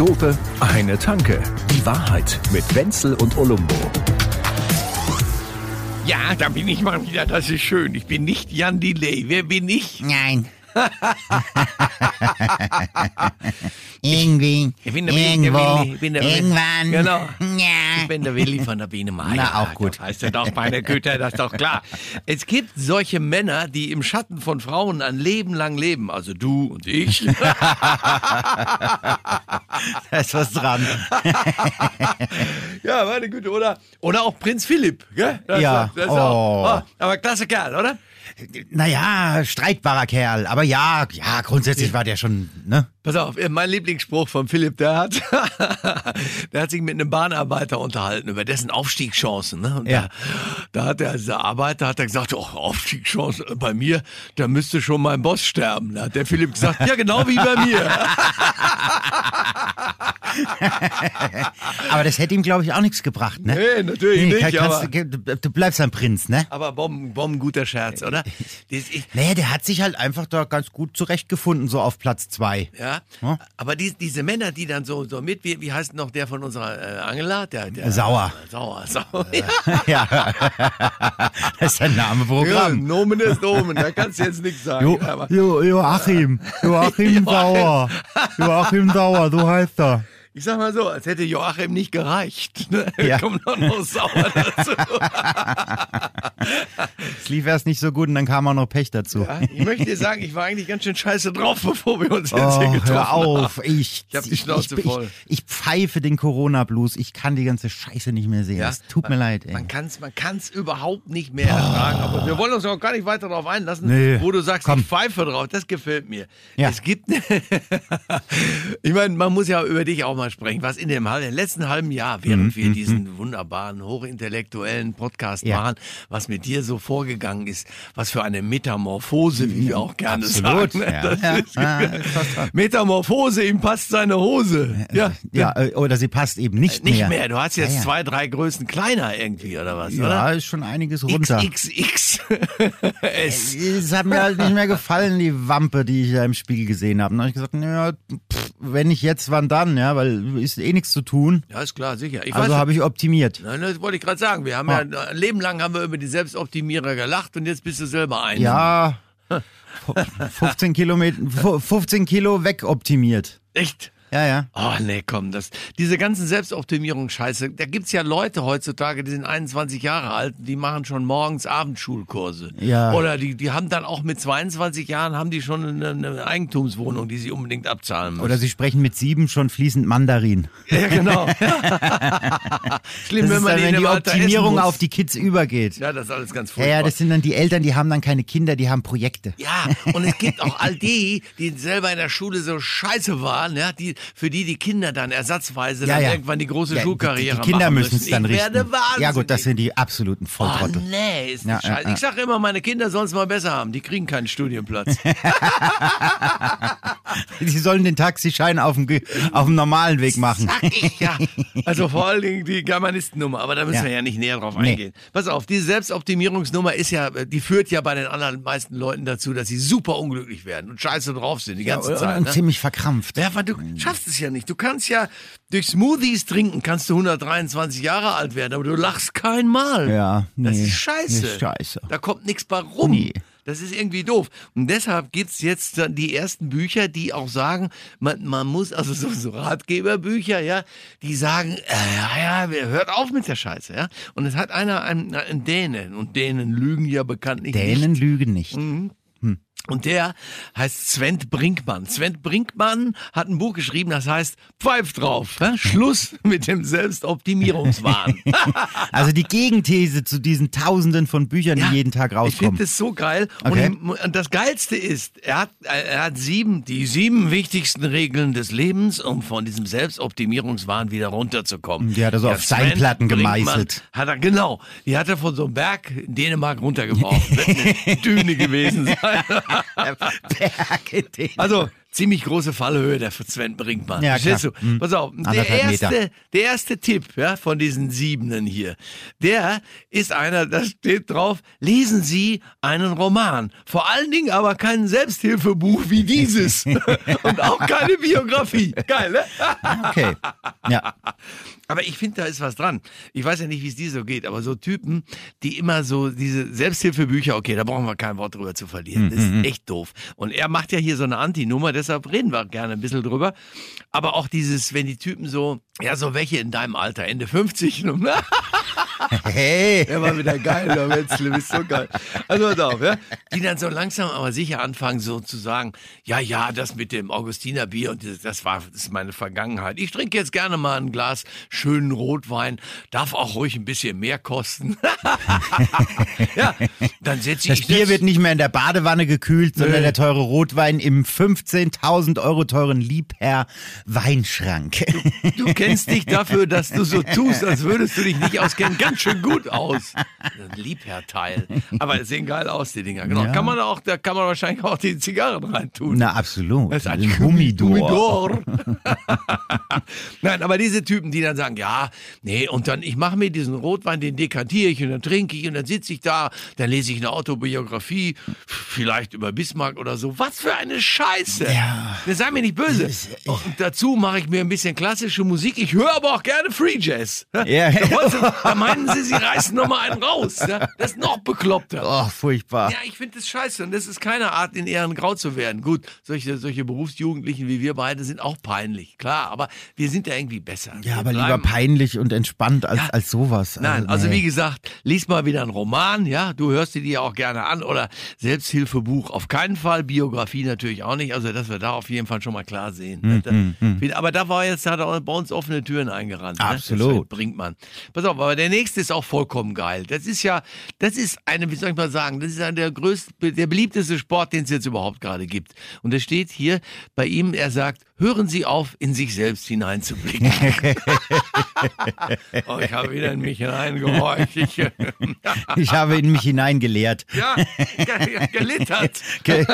Dope, eine Tanke. Die Wahrheit mit Wenzel und Olumbo. Ja, da bin ich mal wieder, das ist schön. Ich bin nicht Jan Delay. Wer bin ich? Nein. Irgendwie. Ich bin der irgendwo. Willi, ich bin der Willi. irgendwann. Genau. Ja. Ich bin der Willi von der Biene Meier. Na, auch gut. Das heißt ja doch, meine Güte, das ist doch klar. Es gibt solche Männer, die im Schatten von Frauen ein Leben lang leben. Also du und ich. Da ist was dran. ja, meine Güte, oder? Oder auch Prinz Philipp, gell? Das, Ja. Das ist auch, Oh. ah, aber klasse Kerl, oder? Naja, streitbarer Kerl. Aber ja, ja, grundsätzlich war der schon, ne? Pass auf, äh, mein Lieblingsspruch von Philipp, der hat, der hat sich mit einem Bahnarbeiter unterhalten über dessen Aufstiegschancen. Ne? Und Ja. da, da hat der, dieser Arbeiter hat er gesagt, oh, Aufstiegschancen äh, bei mir, da müsste schon mein Boss sterben. Da hat der Philipp gesagt, ja genau wie bei mir. Aber das hätte ihm, glaube ich, auch nichts gebracht, ne? Nee, natürlich nicht, kannst, aber- du, bleibst ein Prinz, ne? Aber Bomben, Bomben guter Scherz, oder? Das, Naja, der hat sich halt einfach da ganz gut zurechtgefunden, so auf Platz zwei. ja, Aber die, diese Männer, die dann so, so mit, wie, wie heißt noch der von unserer äh, Angela? Der, der, Sauer. Sauer, sauer. Ja. Ja. das ist ein Ja, Nameprogramm. Nomen ist Nomen, da kannst du jetzt nichts sagen. Jo, jo, Joachim, Joachim Sauer, Joachim Sauer, so heißt er. Ich sag mal so, als hätte Joachim nicht gereicht. Ne? Ja. Kommt noch, noch Sauer dazu. Es lief erst nicht so gut und dann kam auch noch Pech dazu. Ja, ich möchte dir sagen, ich war eigentlich ganz schön scheiße drauf, bevor wir uns jetzt Oh, hier getroffen hör auf, haben. ich, Ich hab die Schnauze ich, voll. Ich, ich pfeife den Corona-Blues. Ich kann die ganze Scheiße nicht mehr sehen. Ja, Es tut mir leid, ey. Man kann es man kann's überhaupt nicht mehr ertragen. Aber wir wollen uns auch gar nicht weiter darauf einlassen, Nee, wo du sagst, komm. ich pfeife drauf. Das gefällt mir. Ja. Es gibt, ich meine, man muss ja über dich auch mal sprechen. Was in dem, letzten halben Jahr, während wir diesen wunderbaren, hochintellektuellen Podcast Mhm, Ja. machen, was mit dir so vorgegangen ist, was für eine Metamorphose, wie wir auch gerne Absolut, sagen. ja. Ja, ist, dran. Metamorphose, ihm passt seine Hose. Ja, ja, äh, oder sie passt eben nicht, nicht mehr. mehr. Du hast jetzt Ja, ja. zwei, drei Größen kleiner irgendwie, oder was? Ja, oder? ist schon einiges runter. XXX. S. Es hat mir halt nicht mehr gefallen, die Wampe, die ich da im Spiegel gesehen habe. Dann habe ich gesagt, naja, pff, wenn nicht jetzt, wann dann, ja, weil ist eh nichts zu tun. Ja, ist klar, sicher. Ich Also habe ich optimiert. Nein, das wollte ich gerade sagen. Wir haben ja ein Leben lang haben wir über die Selbstoptimierer gelacht und jetzt bist du selber ein. Ja, 15 Kilometer, 15 Kilo wegoptimiert. Echt? Ja, ja. Oh, nee, komm, das, diese ganzen Selbstoptimierungsscheiße, da gibt's ja Leute heutzutage, die sind 21 Jahre alt, die machen schon morgens Abendschulkurse. Ja. Oder die, die haben dann auch mit 22 Jahren, haben die schon eine, eine Eigentumswohnung, die sie unbedingt abzahlen müssen. Oder sie sprechen mit sieben schon fließend Mandarin. ja, genau. Schlimm, Das wenn man dann, wenn die Optimierung auf die Kids übergeht. Ja, das ist alles ganz Ja, furchtbar. ja, das sind dann die Eltern, die haben dann keine Kinder, die haben Projekte. Ja, und es gibt auch all die, die selber in der Schule so scheiße waren, ja, die, für die die Kinder dann ersatzweise dann irgendwann die große Ja, Schulkarriere die, die Kinder machen müssen es dann ich richten. werde wahnsinnig. Ja gut, das sind die absoluten Oh, Volltrottel. nee, ist Ja, ja, scheiße. ja. Ich sage immer, meine Kinder sollen es mal besser haben. Die kriegen keinen Studienplatz. Die sollen den Taxischein auf dem, auf dem normalen Weg machen. Sag ich ja. Also vor allen Dingen die Germanistennummer, aber da müssen Ja. wir ja nicht näher drauf Nee. eingehen. Pass auf, diese Selbstoptimierungsnummer ist ja, die führt ja bei den allermeisten Leuten dazu, dass sie super unglücklich werden und scheiße drauf sind die ganze und, Zeit. und Ne? ziemlich verkrampft. Ja, weil du schaffst es ja nicht. Du kannst ja durch Smoothies trinken, kannst du 123 Jahre alt werden, aber du lachst kein Mal. Ja, Das nee, ist scheiße. ist scheiße. Da kommt nichts bei rum. Nee. Das ist irgendwie doof. Und deshalb gibt's jetzt dann die ersten Bücher, die auch sagen, man, man muss, also so, so Ratgeberbücher, ja, die sagen, äh, ja, ja, hört auf mit der Scheiße, ja. Und es hat einer, ein, ein Däne, und Dänen lügen ja bekanntlich nicht. Dänen lügen nicht. Und der heißt Sven Brinkmann. Sven Brinkmann hat ein Buch geschrieben, das heißt Pfeif drauf. Ja? Schluss mit dem Selbstoptimierungswahn. Also die Gegenthese zu diesen Tausenden von Büchern, Ja, die jeden Tag Ich finde rauskommen. das so geil. Okay. Und, das Geilste ist, er hat, er hat sieben, die sieben wichtigsten Regeln des Lebens, um von diesem Selbstoptimierungswahn wieder runterzukommen. Die hat er so auf Steinplatten gemeißelt. Hat er, genau. Die hat er von so einem Berg in Dänemark runtergeworfen. Wird eine Düne gewesen sein. Berge. Also, ziemlich große Fallhöhe, der Sven Brinkmann. Ja, Verstehst klar. du? Hm. Pass auf, der Meter. erste, der erste Tipp ja, von diesen Siebenen hier, der ist einer, da steht drauf, lesen Sie einen Roman. Vor allen Dingen aber kein Selbsthilfebuch wie dieses. Und auch keine Biografie. Geil, ne? Okay. Ja. Aber ich finde, da ist was dran. Ich weiß ja nicht, wie es dir so geht, aber so Typen, die immer so diese Selbsthilfebücher, okay, da brauchen wir kein Wort drüber zu verlieren. Das ist echt doof. Und er macht ja hier so eine Anti-Nummer, deshalb reden wir gerne ein bisschen drüber. Aber auch dieses, wenn die Typen so, ja, so welche in deinem Alter, Ende 50, ne? Hey. Der war wieder geil, der Metzle, bist so geil. Also pass auf, ja. Die dann so langsam aber sicher anfangen, so zu sagen, ja, ja, das mit dem Augustiner Bier und das, das war, das ist meine Vergangenheit. Ich trinke jetzt gerne mal ein Glas schönen Rotwein, darf auch ruhig ein bisschen mehr kosten. ja, dann setze Das ich Bier setz- wird nicht mehr in der Badewanne gekühlt, sondern der teure Rotwein im 15.000 Euro teuren Liebherr Weinschrank. Du kennst dich dafür, dass du so tust, als würdest du dich nicht auskennen, ganz schön gut aus. Ein Liebherrteil. Aber sehen geil aus, die Dinger. Genau. Ja. Kann man auch, da kann man wahrscheinlich auch die Zigarren reintun. Na, absolut. Das ist ein Ein Humidor. Nein, aber diese Typen, die dann sagen, ja, nee, und dann, ich mache mir diesen Rotwein, den dekantiere ich und dann trinke ich und dann sitze ich da, dann lese ich eine Autobiografie, vielleicht über Bismarck oder so. Was für eine Scheiße. Ja. Das sei mir nicht böse. Und dazu mache ich mir ein bisschen klassische Musik. Ich höre aber auch gerne Free Jazz. Ja. Da, da meinen sie, sie reißen nochmal einen raus. Ja? Das ist noch bekloppter. Oh, furchtbar. Ja, ich finde das scheiße und das ist keine Art, in Ehren grau zu werden. Gut, solche, solche Berufsjugendlichen wie wir beide sind auch peinlich, klar, aber wir sind ja irgendwie besser. Ja, Wir aber lieber bleiben- peinlich und entspannt als, Ja. als sowas. Nein, also nee. wie gesagt, lies mal wieder einen Roman, ja, du hörst dir die ja auch gerne an oder Selbsthilfebuch auf keinen Fall, Biografie natürlich auch nicht, also dass wir da auf jeden Fall schon mal klar sehen. Hm, ne? Da- Aber da war jetzt, hat er bei uns offene Türen eingerannt. Ne? Absolut. Das bringt man. Pass auf, aber der nächste ist auch vollkommen geil. Das ist ja, das ist eine, wie soll ich mal sagen, das ist ja der größte, der beliebteste Sport, den es jetzt überhaupt gerade gibt. Und es steht hier bei ihm, er sagt, hören Sie auf, in sich selbst hineinzublicken. oh, ich habe wieder in mich hineingehorcht. Ich, Ich habe in mich hineingeleert. ja, ge- gelittert. Ge-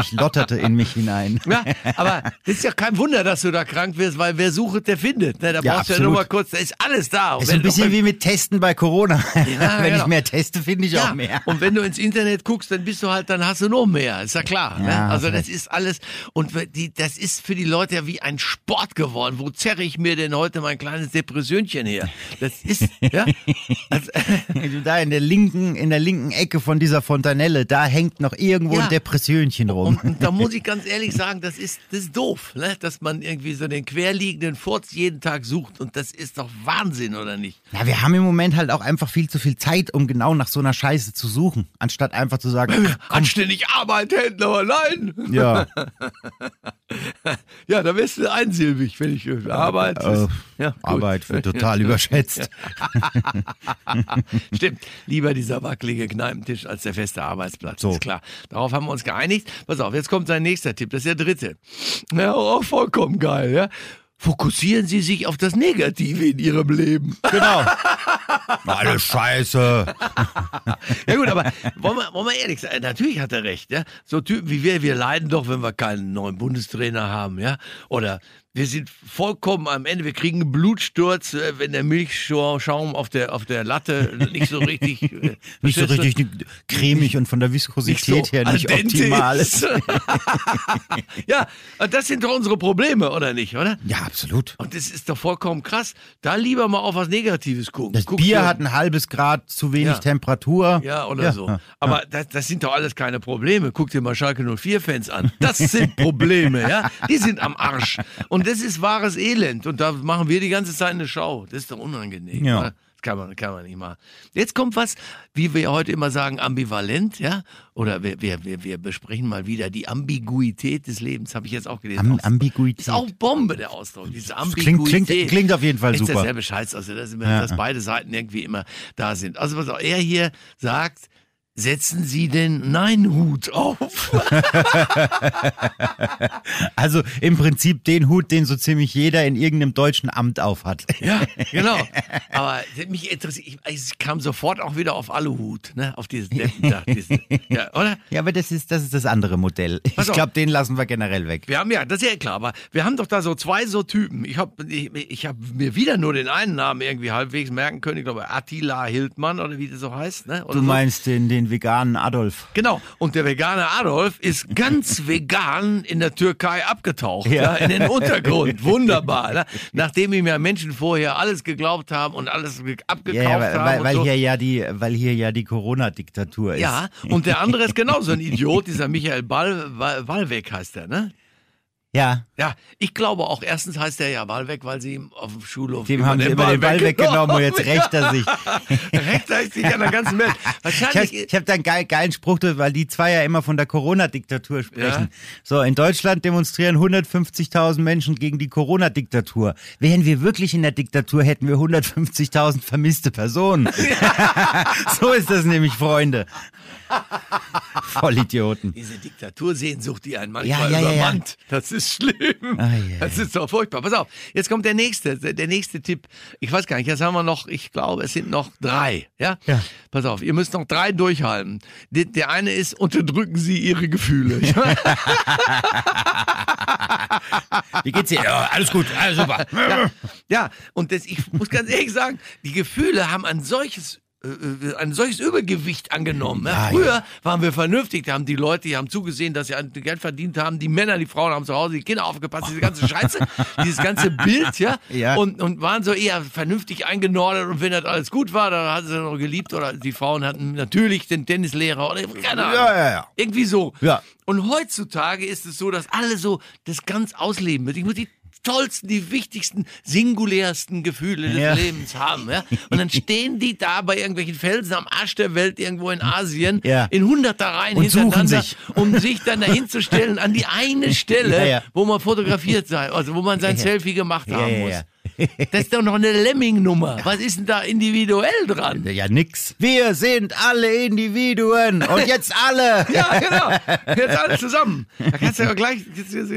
Ich lotterte in mich hinein. Ja, aber das ist ja kein Wunder, dass du da krank wirst, weil wer sucht, der findet. Ne, da Ja, brauchst du ja absolut. nur mal kurz, da ist alles da. Und Ist ein wenn- bisschen wie mit Testen bei Corona. Ja, Wenn genau. ich mehr teste, finde ich ja, auch mehr. und wenn du ins Internet guckst, dann bist du halt, dann hast du noch mehr, ist ja klar. ne? Also das ist alles, und die, das ist für die Leute ja wie ein Sport geworden. Wo zerre ich mir denn heute mein kleines Depressionchen her? Das ist, ja, also, Du da in der linken, in der linken Ecke von dieser Fontanelle, da hängt noch irgendwo Ja. ein Depressionchen rum. Und, und da muss ich ganz ehrlich sagen, das ist, das ist doof, ne? dass man irgendwie so den querliegenden Furz jeden Tag sucht. Und das ist doch Wahnsinn, oder nicht? Na, wir haben im Moment halt auch einfach viel zu viel Zeit, um genau nach so einer Scheiße zu suchen, anstatt einfach zu sagen, komm, Anständig Arbeit hätten, aber nein. ja, Ja, da wirst du einsilbig, wenn ich Arbeit. äh, ja. Arbeit wird total überschätzt. Stimmt, lieber dieser wackelige Kneipentisch als der feste Arbeitsplatz. So. Ist klar. Darauf haben wir uns geeinigt. Pass auf, jetzt kommt sein nächster Tipp. Das ist der dritte. Ja, auch vollkommen geil, ja. Fokussieren Sie sich auf das Negative in Ihrem Leben. Genau. Alles Scheiße. Ja gut, aber wollen wir, wollen wir ehrlich sein, natürlich hat er recht, ja. So Typen wie wir, wir leiden doch, wenn wir keinen neuen Bundestrainer haben, ja. Oder wir sind vollkommen am Ende, wir kriegen einen Blutsturz, äh, wenn der Milchschaum auf der, auf der Latte nicht so richtig... äh, Nicht so verstehst du? richtig cremig und von der Viskosität her nicht al dente optimal ist. ja, das sind doch unsere Probleme, oder nicht, oder? Ja, absolut. Und das ist doch vollkommen krass. Da lieber mal auf was Negatives gucken. Das Guck Bier dir- hat ein halbes Grad zu wenig Ja. Temperatur. Ja, oder so. Aber das, das sind doch alles keine Probleme. Guck dir mal Schalke 04-Fans an. Das sind Probleme, ja. Die sind am Arsch. Und das ist wahres Elend. Und da machen wir die ganze Zeit eine Schau. Das ist doch unangenehm. Ja. oder? Das kann man, kann man nicht machen. Jetzt kommt was, wie wir heute immer sagen, ambivalent, ja. Oder wir, wir, wir, wir besprechen mal wieder die Ambiguität des Lebens, habe ich jetzt auch gelesen. Am Aus- Ambiguität. Ist auch Bombe, der Ausdruck. Diese klingt- Ambiguität. klingt- klingt auf jeden Fall ist super. derselbe Scheiß, also dass, Ja. dass beide Seiten irgendwie immer da sind. Also was auch er hier sagt, setzen Sie den Nein-Hut auf. Also im Prinzip den Hut, den so ziemlich jeder in irgendeinem deutschen Amt aufhat. Ja, genau. Aber mich interessiert, ich, ich kam sofort auch wieder auf Aluhut, ne? Auf dieses Deppendach. Dieses, ja, oder? Ja, aber das ist das, ist das andere Modell. Pass Ich glaube, den lassen wir generell weg. Wir haben ja, das ist ja klar, aber wir haben doch da so zwei so Typen. Ich habe ich, ich hab mir wieder nur den einen Namen irgendwie halbwegs merken können. Ich glaube, Attila Hildmann oder wie das so heißt. Ne? Oder Du so. meinst den, den veganen Adolf. Genau. Und der vegane Adolf ist ganz vegan in der Türkei abgetaucht, ja. Ja. in den Untergrund. Wunderbar. Ne? Nachdem ihm ja Menschen vorher alles geglaubt haben und alles abgekauft Ja, weil, haben. weil, weil so. hier ja die, weil hier ja die Corona-Diktatur ist. Ja, und der andere ist genauso ein Idiot, dieser Michael Ball, Wall, Wallweg heißt der, ne? Ja. Ja, ich glaube auch, erstens heißt er ja Wallweg, weil sie ihm auf dem Schulhof Dem haben sie immer den Ball weggenommen und jetzt rächt er sich. Recht er sich an der ganzen Welt. Ich habe Wahrscheinlich, ich hab da einen geil, geilen Spruch, weil die zwei ja immer von der Corona-Diktatur sprechen. Ja. So, in Deutschland demonstrieren 150.000 Menschen gegen die Corona-Diktatur. Wären wir wirklich in der Diktatur, hätten wir 150.000 vermisste Personen. so ist das nämlich, Freunde. Vollidioten. diese Diktatursehnsucht, die einen manchmal Ja, ja, ja, ja. übermannt, das ist schlimm. Ah, das ist doch furchtbar. Pass auf, jetzt kommt der nächste, der nächste Tipp. Ich weiß gar nicht, jetzt haben wir noch, ich glaube, es sind noch drei. Ja? Ja. Pass auf, ihr müsst noch drei durchhalten. Der, der eine ist, unterdrücken Sie Ihre Gefühle. Wie geht's dir? Ja, alles gut, alles super. ja, ja, und das, ich muss ganz ehrlich sagen, die Gefühle haben ein solches ein solches Übergewicht angenommen. Ja, Ja, früher waren wir vernünftig, da haben die Leute, die haben zugesehen, dass sie Geld verdient haben, die Männer, die Frauen haben zu Hause die Kinder aufgepasst, diese ganze Scheiße, dieses ganze Bild, ja, Ja. Und, und waren so eher vernünftig eingenordet und wenn das alles gut war, dann hatten sie noch geliebt oder die Frauen hatten natürlich den Tennislehrer oder keine Ahnung. Ja, ja, ja. Irgendwie so. Ja. Und heutzutage ist es so, dass alle so das ganz ausleben müssen. Ich muss die tollsten, die wichtigsten, singulärsten Gefühle des Ja. Lebens haben. Ja? Und dann stehen die da bei irgendwelchen Felsen am Arsch der Welt irgendwo in Asien Ja. in hunderter Reihen Und hintereinander, sich. um sich dann dahin zu stellen an die eine Stelle, wo man fotografiert sein, also wo man sein. Selfie gemacht haben muss. Ja. Das ist doch noch eine Lemming-Nummer. Was ist denn da individuell dran? Ja, nix. Wir sind alle Individuen und jetzt alle. Ja, genau. Jetzt alles zusammen. Da kannst du ja gleich,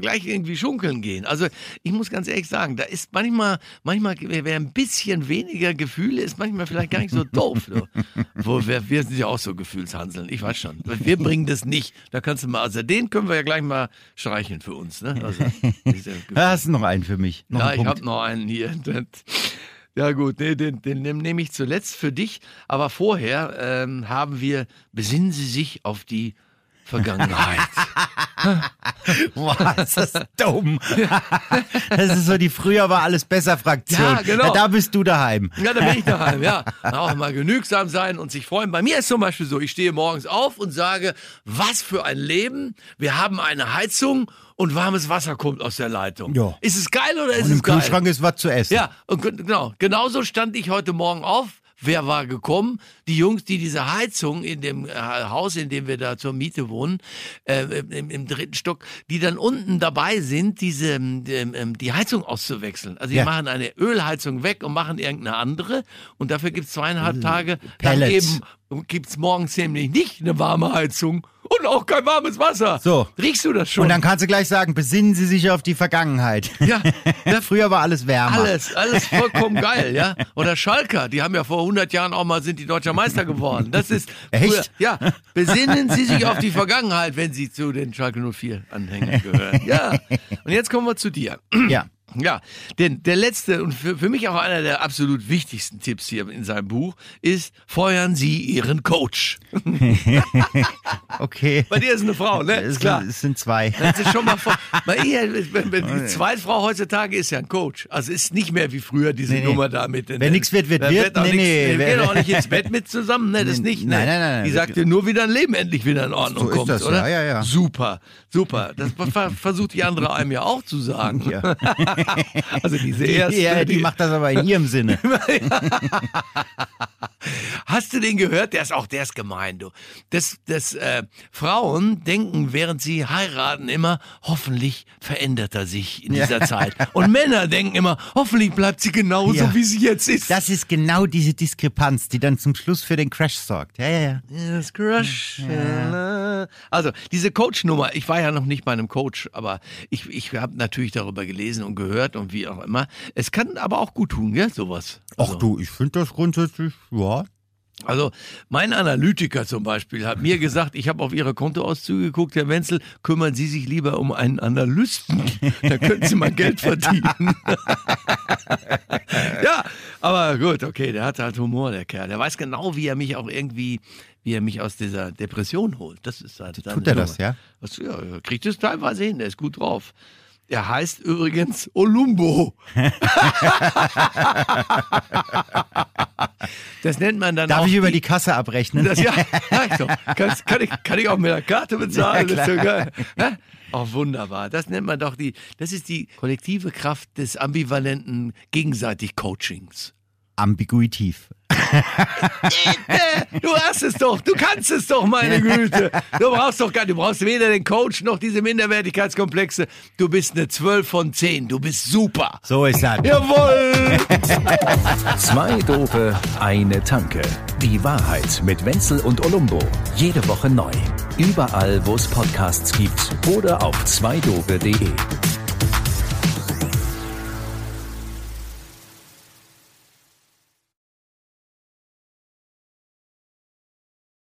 gleich irgendwie schunkeln gehen. Also ich muss ganz ehrlich sagen, da ist manchmal, manchmal wäre ein bisschen weniger Gefühle, ist manchmal vielleicht gar nicht so doof. So. Wo wir, wir sind ja auch so Gefühlshanseln. Ich weiß schon. Wir bringen das nicht. Da kannst du mal, also den können wir ja gleich mal streicheln für uns. Ne? Also. Da hast du noch einen für mich. Noch Ja, ich habe noch einen hier. Das- Ja gut, nee, den, den nehm- nehme ich zuletzt für dich. Aber vorher ähm, haben wir, besinnen Sie sich auf die Vergangenheit. Boah, ist das dumm. Das ist so die früher war alles besser Fraktion. Ja, genau. da bist du daheim. Ja, da bin ich daheim, ja. Auch mal genügsam sein und sich freuen. Bei mir ist zum Beispiel so, ich stehe morgens auf und sage, was für ein Leben. Wir haben eine Heizung und warmes Wasser kommt aus der Leitung. Ja. Ist es geil oder ist Und es im geil? Kühlschrank ist was zu essen. Ja, und ge- genau. Genauso stand ich heute Morgen auf. Wer war gekommen? Die Jungs, die diese Heizung in dem äh, Haus, in dem wir da zur Miete wohnen, äh, im, im dritten Stock, die dann unten dabei sind, diese ähm, ähm, die Heizung auszuwechseln. Also die Ja. machen eine Ölheizung weg und machen irgendeine andere. Und dafür gibt's zweieinhalb Tage dann Pellets. eben gibt's morgens nämlich nicht eine warme Heizung und auch kein warmes Wasser. So. Riechst du das schon? Und dann kannst du gleich sagen, besinnen Sie sich auf die Vergangenheit. ja, ja, Früher war alles wärmer. Alles, alles vollkommen geil, ja. Oder Schalker, die haben ja vor 100 Jahren auch mal sind die deutscher Meister geworden. Das ist Echt? Früher, ja. Besinnen Sie sich auf die Vergangenheit, wenn Sie zu den Schalke 04 Anhängern gehören. Ja. Und jetzt kommen wir zu dir. Ja. Ja, denn der letzte und für, für mich auch einer der absolut wichtigsten Tipps hier in seinem Buch ist, feuern Sie Ihren Coach. Okay. Bei dir ist eine Frau, ne? Es, Ist klar. es sind zwei. Das ist schon mal vor. Bei ihr, wenn- wenn- die Zweitfrau heutzutage ist ja ein Coach. Also ist nicht mehr wie früher diese Nee, nee. Nummer da mit. Wer nix wird, wird wird. Nee, nix- nee, Wir gehen auch nicht ins Bett mit zusammen, ne? Das nicht. Ne? nein, nein, nein. Die sagt dir nur, wie dein Leben endlich wieder in Ordnung So ist kommt, das, oder? ja, ja, ja. Super, super. Das ver- versucht die andere einem ja auch zu sagen. Ja. also diese erste. ja, die macht das aber in ihrem Sinne. Hast du den gehört? Der ist auch, der ist gemein, du. Das, das, äh, Frauen denken, während sie heiraten, immer, hoffentlich verändert er sich in dieser Zeit. Und Männer denken immer, hoffentlich bleibt sie genauso, Ja. wie sie jetzt ist. Das ist genau diese Diskrepanz, die dann zum Schluss für den Crash sorgt. Ja, ja, ja. Das Crush. Also, diese Coach-Nummer, ich war ja noch nicht bei einem Coach, aber ich, ich habe natürlich darüber gelesen und gehört und wie auch immer. Es kann aber auch gut tun, gell, sowas. Ach du, ich finde das grundsätzlich, ja. Also mein Analytiker zum Beispiel hat mir gesagt, ich habe auf Ihre Kontoauszüge geguckt, Herr Wenzel, kümmern Sie sich lieber um einen Analysten. Da können Sie mal Geld verdienen. ja, aber gut, okay, der hat halt Humor, der Kerl. Der weiß genau, wie er mich auch irgendwie, wie er mich aus dieser Depression holt. Das ist halt Tut er das, Nummer. ja? Das, ja, er kriegt es teilweise hin, der ist gut drauf. Er heißt übrigens Olumbo. das nennt man dann Darf auch ich über die Kasse abrechnen? das, ja. Kann, kann, ich, kann ich auch mit der Karte bezahlen? Ja, klar. Auch wunderbar. Das nennt man doch die, das ist die kollektive Kraft des ambivalenten gegenseitig Coachings. Ambiguitiv. Du hast es doch, du kannst es doch, meine Güte. Du brauchst doch gar, du brauchst weder den Coach noch diese Minderwertigkeitskomplexe. Du bist eine 12 von 10. Du bist super. So ist das. Jawohl! Zwei Dope, eine Tanke. Die Wahrheit mit Wenzel und Olumbo. Jede Woche neu. Überall, wo es Podcasts gibt oder auf zweidope.de.